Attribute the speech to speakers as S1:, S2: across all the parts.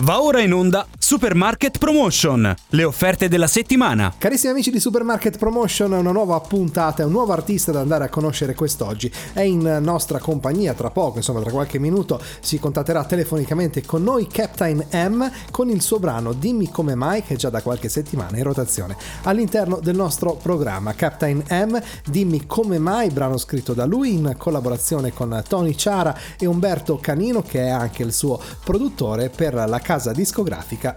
S1: Va ora in onda Supermarket Promotion, le offerte della settimana.
S2: Carissimi amici di Supermarket Promotion, una nuova puntata, un nuovo artista da andare a conoscere quest'oggi. È in nostra compagnia tra poco, insomma tra qualche minuto si contatterà telefonicamente con noi Captain M con il suo brano Dimmi come mai che è già da qualche settimana in rotazione all'interno del nostro programma. Captain M, Dimmi come mai, brano scritto da lui in collaborazione con Tony Ciara e Umberto Canino che è anche il suo produttore per la casa discografica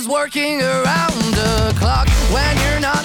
S3: She's working around the clock. When you're not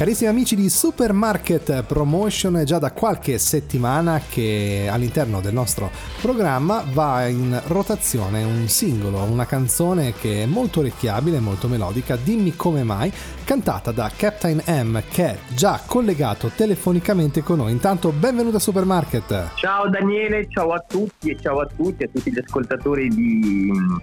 S2: Carissimi amici di Supermarket Promotion, è già da qualche settimana che all'interno del nostro programma va in rotazione un singolo, una canzone che è molto orecchiabile, molto melodica, Dimmi come mai, cantata da Captain M che è già collegato telefonicamente con noi. Intanto benvenuto a Supermarket.
S4: Ciao Daniele, ciao a tutti e ciao a tutti, a tutti gli ascoltatori di mm,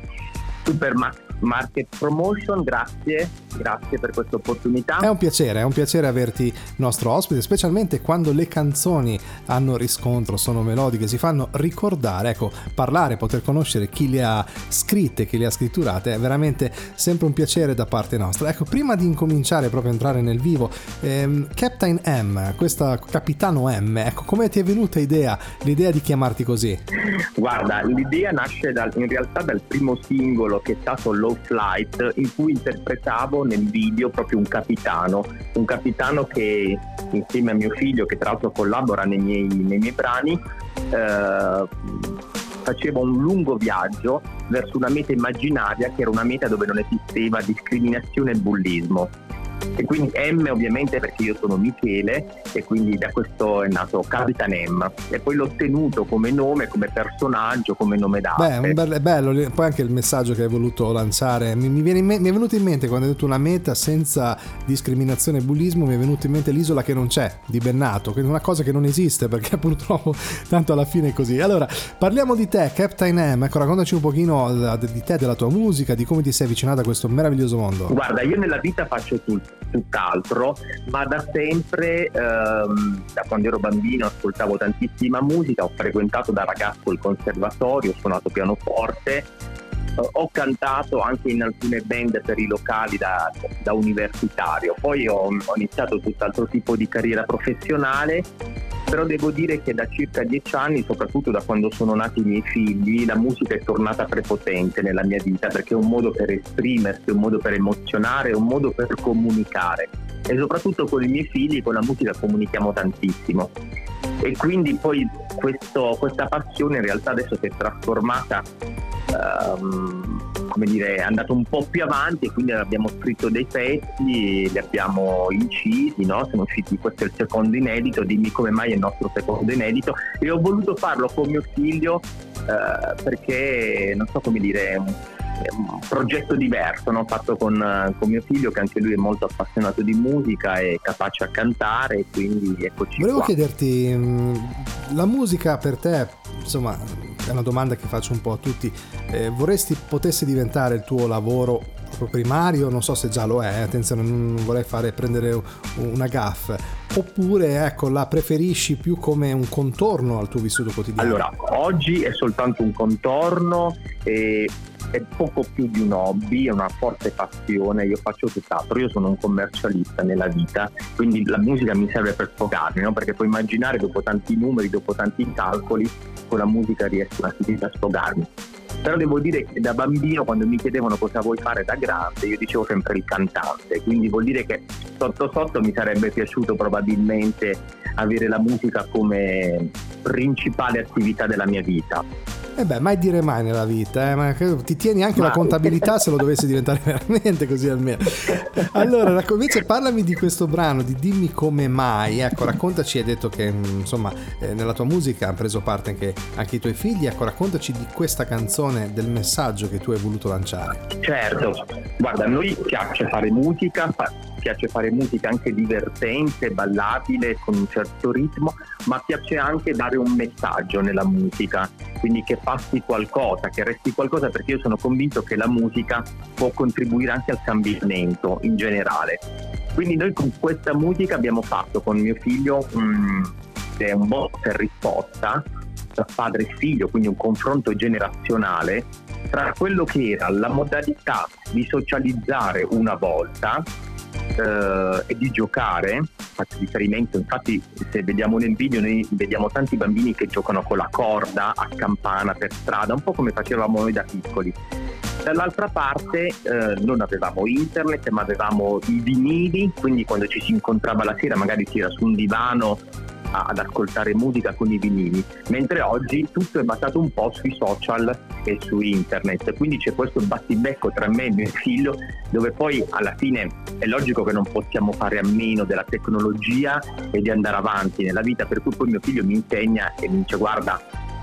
S4: Supermarket Promotion, grazie, grazie per questa opportunità.
S2: È un piacere, è un piacere averti nostro ospite, specialmente quando le canzoni hanno riscontro, sono melodiche, si fanno ricordare, ecco, parlare, poter conoscere chi le ha scritte, chi le ha scritturate, è veramente sempre un piacere da parte nostra. Ecco, prima di incominciare proprio a entrare nel vivo, ehm, Captain M, questa capitano M, ecco, come ti è venuta idea, l'idea di chiamarti così?
S4: Guarda, l'idea nasce dal- in realtà dal primo singolo che è stato Low Flight, in cui interpretavo nel video proprio un capitano, un capitano che insieme a mio figlio, che tra l'altro collabora nei miei, nei miei brani, eh, faceva un lungo viaggio verso una meta immaginaria che era una meta dove non esisteva discriminazione e bullismo. E quindi M ovviamente perché io sono Michele e quindi da questo è nato Capitan M e poi l'ho tenuto come nome, come personaggio, come nome d'arte.
S2: Beh, bel- è bello, poi anche il messaggio che hai voluto lanciare, mi, mi me- mi è venuto in mente quando hai detto una meta senza discriminazione e bullismo, mi è venuto in mente l'isola che non c'è, di Bennato, quindi una cosa che non esiste perché purtroppo tanto alla fine è così. Allora, parliamo di te, Captain M, ecco, raccontaci un pochino eh, di te, della tua musica, di come ti sei avvicinato a questo meraviglioso mondo.
S4: Guarda, io nella vita faccio tut- tutt'altro, ma da sempre, ehm, da quando ero bambino, ascoltavo tantissima musica, ho frequentato da ragazzo il conservatorio, ho suonato pianoforte, eh, ho cantato anche in alcune band per i locali da, da universitario, poi ho, ho iniziato tutt'altro tipo di carriera professionale però devo dire che da circa dieci anni, soprattutto da quando sono nati i miei figli, la musica è tornata prepotente nella mia vita perché è un modo per esprimersi, è un modo per emozionare, è un modo per comunicare. E soprattutto con i miei figli con la musica comunichiamo tantissimo. E quindi poi questo- questa passione in realtà adesso si è trasformata ehm, come dire, andato un po' più avanti e quindi abbiamo scritto dei pezzi, li abbiamo incisi, no? sono usciti, questo è il secondo inedito, dimmi come mai è il nostro secondo inedito e ho voluto farlo con mio figlio eh, perché non so come dire, un, è un progetto diverso no? fatto con, con, mio figlio che anche lui è molto appassionato di musica e capace a cantare quindi eccoci
S2: Volevo
S4: qua.
S2: chiederti, mm, la musica per te, insomma, è una domanda che faccio un po' a tutti, eh, vorresti potesse diventare il tuo lavoro primario, non so se già lo è, attenzione, non vorrei fare prendere una gaff, oppure ecco, la preferisci più come un contorno al tuo vissuto quotidiano?
S4: Allora, oggi è soltanto un contorno e è poco più di un hobby, è una forte passione, io faccio tutt'altro, io sono un commercialista nella vita, quindi la musica mi serve per sfogarmi, no? perché puoi immaginare dopo tanti numeri, dopo tanti calcoli, con la musica riesco a sfogarmi. Però devo dire che da bambino quando mi chiedevano cosa vuoi fare da grande, io dicevo sempre il cantante, quindi vuol dire che sotto sotto mi sarebbe piaciuto probabilmente avere la musica come principale attività della mia vita.
S2: E eh beh, mai dire mai nella vita, eh? ma ti tieni anche ma... la contabilità se lo dovesse diventare veramente così almeno. Allora, invece parlami di questo brano, di Dimmi come mai, ecco, raccontaci, hai detto che mm, insomma eh, nella tua musica hanno preso parte anche, anche, i tuoi figli, ecco, raccontaci di questa canzone, del messaggio che tu hai voluto lanciare.
S4: Certo, guarda, a noi piace fare musica, piace fare musica anche divertente, ballabile, con un certo ritmo, ma piace anche dare un messaggio nella musica, quindi che passi qualcosa, che resti qualcosa, perché io sono convinto che la musica può contribuire anche al cambiamento in generale. Quindi noi con questa musica abbiamo fatto con mio figlio un, un botta e risposta tra padre e figlio, quindi un confronto generazionale tra quello che era la modalità di socializzare una volta eh, e di giocare, faccio riferimento, infatti se vediamo nel video noi vediamo tanti bambini che giocano con la corda a campana per strada, un po' come facevamo noi da piccoli. Dall'altra parte eh, non avevamo internet, ma avevamo i vinili, quindi quando ci si incontrava la sera magari si era su un divano ad ascoltare musica con i vinili, mentre oggi tutto è basato un po' sui social e su internet, quindi c'è questo battibecco tra me e mio figlio dove poi alla fine è logico che non possiamo fare a meno della tecnologia e di andare avanti nella vita, per cui poi mio figlio mi insegna e mi dice guarda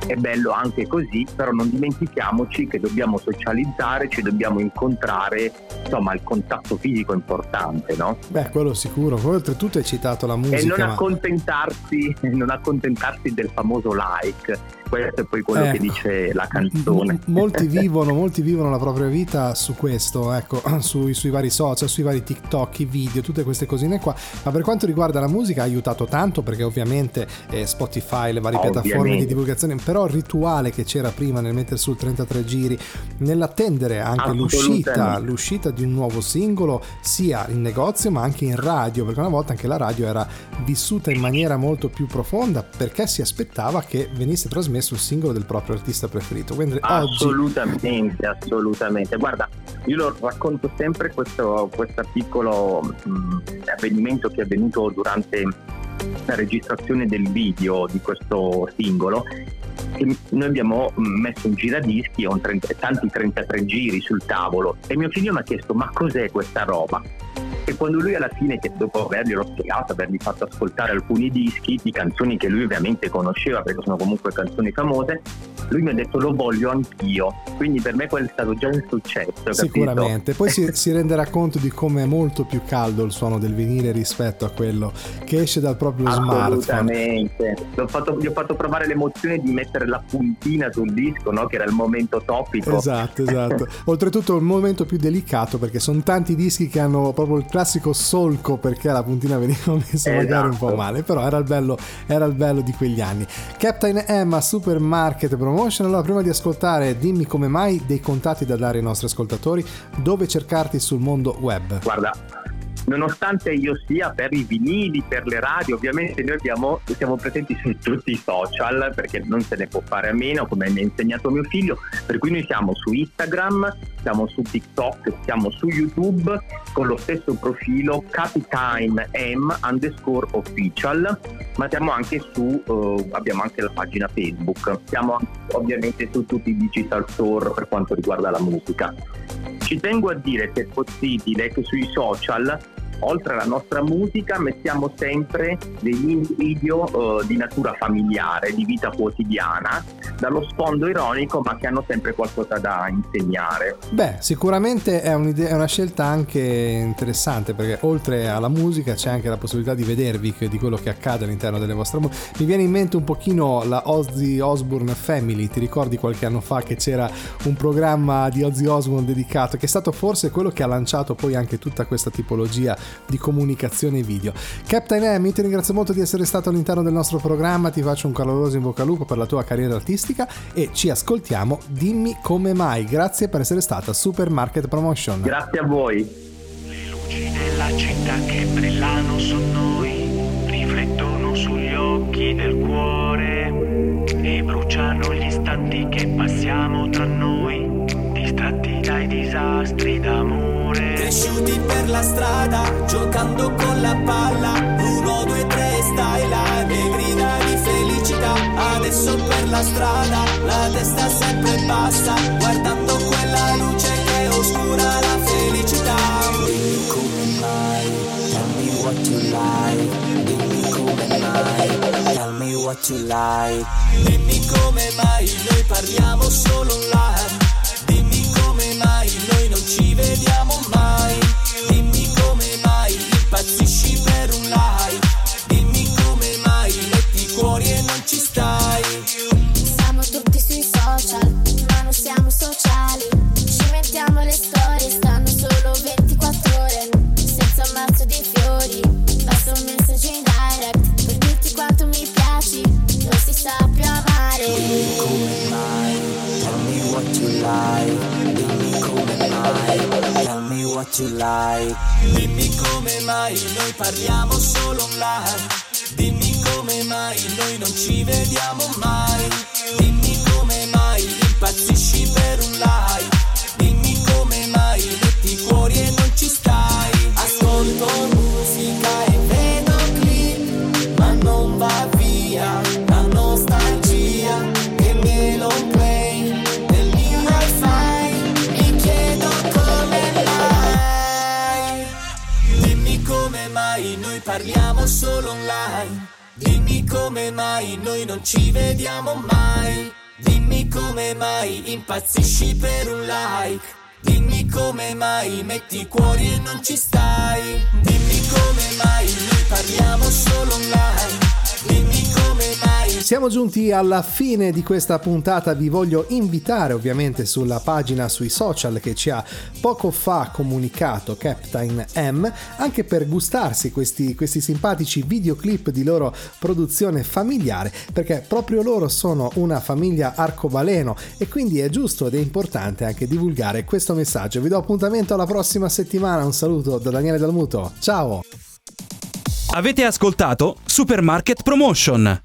S4: è bello anche così, però non dimentichiamoci che dobbiamo socializzare, ci dobbiamo incontrare, insomma il contatto fisico è importante, no?
S2: Beh, quello sicuro, poi oltretutto hai citato la musica.
S4: E non accontentarsi, non accontentarsi del famoso like, questo è poi quello ecco, che dice la canzone.
S2: Molti, vivono, molti vivono la propria vita su questo, ecco, sui, sui, vari social, sui vari TikTok, i video, tutte queste cosine qua. Ma per quanto riguarda la musica ha aiutato tanto perché ovviamente eh, Spotify, le varie ovviamente. piattaforme di divulgazione, però il rituale che c'era prima nel mettere sul 33 giri, nell'attendere anche l'uscita, l'uscita di un nuovo singolo, sia in negozio ma anche in radio, perché una volta anche la radio era vissuta in maniera molto più profonda perché si aspettava che venisse trasmesso sul singolo del proprio artista preferito. Quindi
S4: assolutamente, oggi... assolutamente. Guarda, io lo racconto sempre questo, questo piccolo mh, mm, avvenimento che è avvenuto durante la registrazione del video di questo singolo noi abbiamo messo un giradischi 30, tanti 33 giri sul tavolo e mio figlio mi ha chiesto ma cos'è questa roba e quando lui alla fine, dopo averglielo spiegato, avergli fatto ascoltare alcuni dischi di canzoni che lui ovviamente conosceva perché sono comunque canzoni famose, lui mi ha detto lo voglio anch'io. Quindi per me quello è stato già un successo.
S2: Sicuramente. Poi si, si, renderà conto di come è molto più caldo il suono del vinile rispetto a quello che esce dal proprio
S4: Assolutamente.
S2: smartphone.
S4: Assolutamente. Fatto, gli ho fatto provare l'emozione di mettere la puntina sul disco, no? che era il momento topico.
S2: Esatto, esatto. Oltretutto il momento più delicato perché sono tanti dischi che hanno proprio il classico solco perché la puntina veniva messa esatto. magari un po' esatto. male, però era il bello, era il bello di quegli anni. Captain Emma Supermarket Promotion, allora prima di ascoltare dimmi come mai dei contatti da dare ai nostri ascoltatori, dove cercarti sul mondo web.
S4: Guarda, nonostante io sia per i vinili, per le radio, ovviamente noi abbiamo, siamo presenti su tutti i social perché non se ne può fare a meno, come mi ha insegnato mio figlio, per cui noi siamo su Instagram, siamo su TikTok, siamo su YouTube con lo stesso profilo Capitime M underscore official, ma siamo anche su, uh, abbiamo anche la pagina Facebook, siamo ovviamente su tutti i digital store per quanto riguarda la musica. Ci tengo a dire se possibile che sui social oltre alla nostra musica mettiamo sempre degli video uh, di natura familiare, di vita quotidiana, dallo sfondo ironico ma che hanno sempre qualcosa da insegnare.
S2: Beh, sicuramente è, è una scelta anche interessante perché oltre alla musica c'è anche la possibilità di vedervi di quello che accade all'interno delle vostre musiche. Mi viene in mente un pochino la Ozzy Osbourne Family, ti ricordi qualche anno fa che c'era un programma di Ozzy Osbourne dedicato che è stato forse quello che ha lanciato poi anche tutta questa tipologia di comunicazione video. Captain M, ti ringrazio molto di essere stato all'interno del nostro programma, ti faccio un caloroso in bocca al lupo per la tua carriera artistica e ci ascoltiamo Dimmi come mai. Grazie per essere stata Supermarket Promotion.
S4: Grazie a voi.
S5: Le luci della città che brillano su noi riflettono sugli occhi del cuore e bruciano gli istanti che passiamo tra noi, distratti dai disastri d'amore
S6: cresciuti per la strada, giocando con la palla. Uno, due, tre, stai là, le grida di felicità. Adesso per la strada, la testa sempre bassa, guardando quella luce che oscura la felicità. Dimmi come mai, tell me what you like. Dimmi come mai, tell me what you like. Dimmi come mai, noi parliamo solo online. Noi you like. Dimmi come mai, noi parliamo solo online. Dimmi come mai, noi non ci vediamo mai. Dimmi Dimmi come mai noi non ci vediamo mai. Dimmi come mai impazzisci per un like. Dimmi come mai metti cuori e non ci stai. Dimmi come mai noi parliamo solo online. Dimmi come.
S2: Siamo giunti alla fine di questa puntata, vi voglio invitare ovviamente sulla pagina sui social che ci ha poco fa comunicato Captain M, anche per gustarsi questi, questi simpatici videoclip di loro produzione familiare, perché proprio loro sono una famiglia arcobaleno e quindi è giusto ed è importante anche divulgare questo messaggio. Vi do appuntamento alla prossima settimana, un saluto da Daniele Dalmuto, ciao!
S1: Avete ascoltato Supermarket Promotion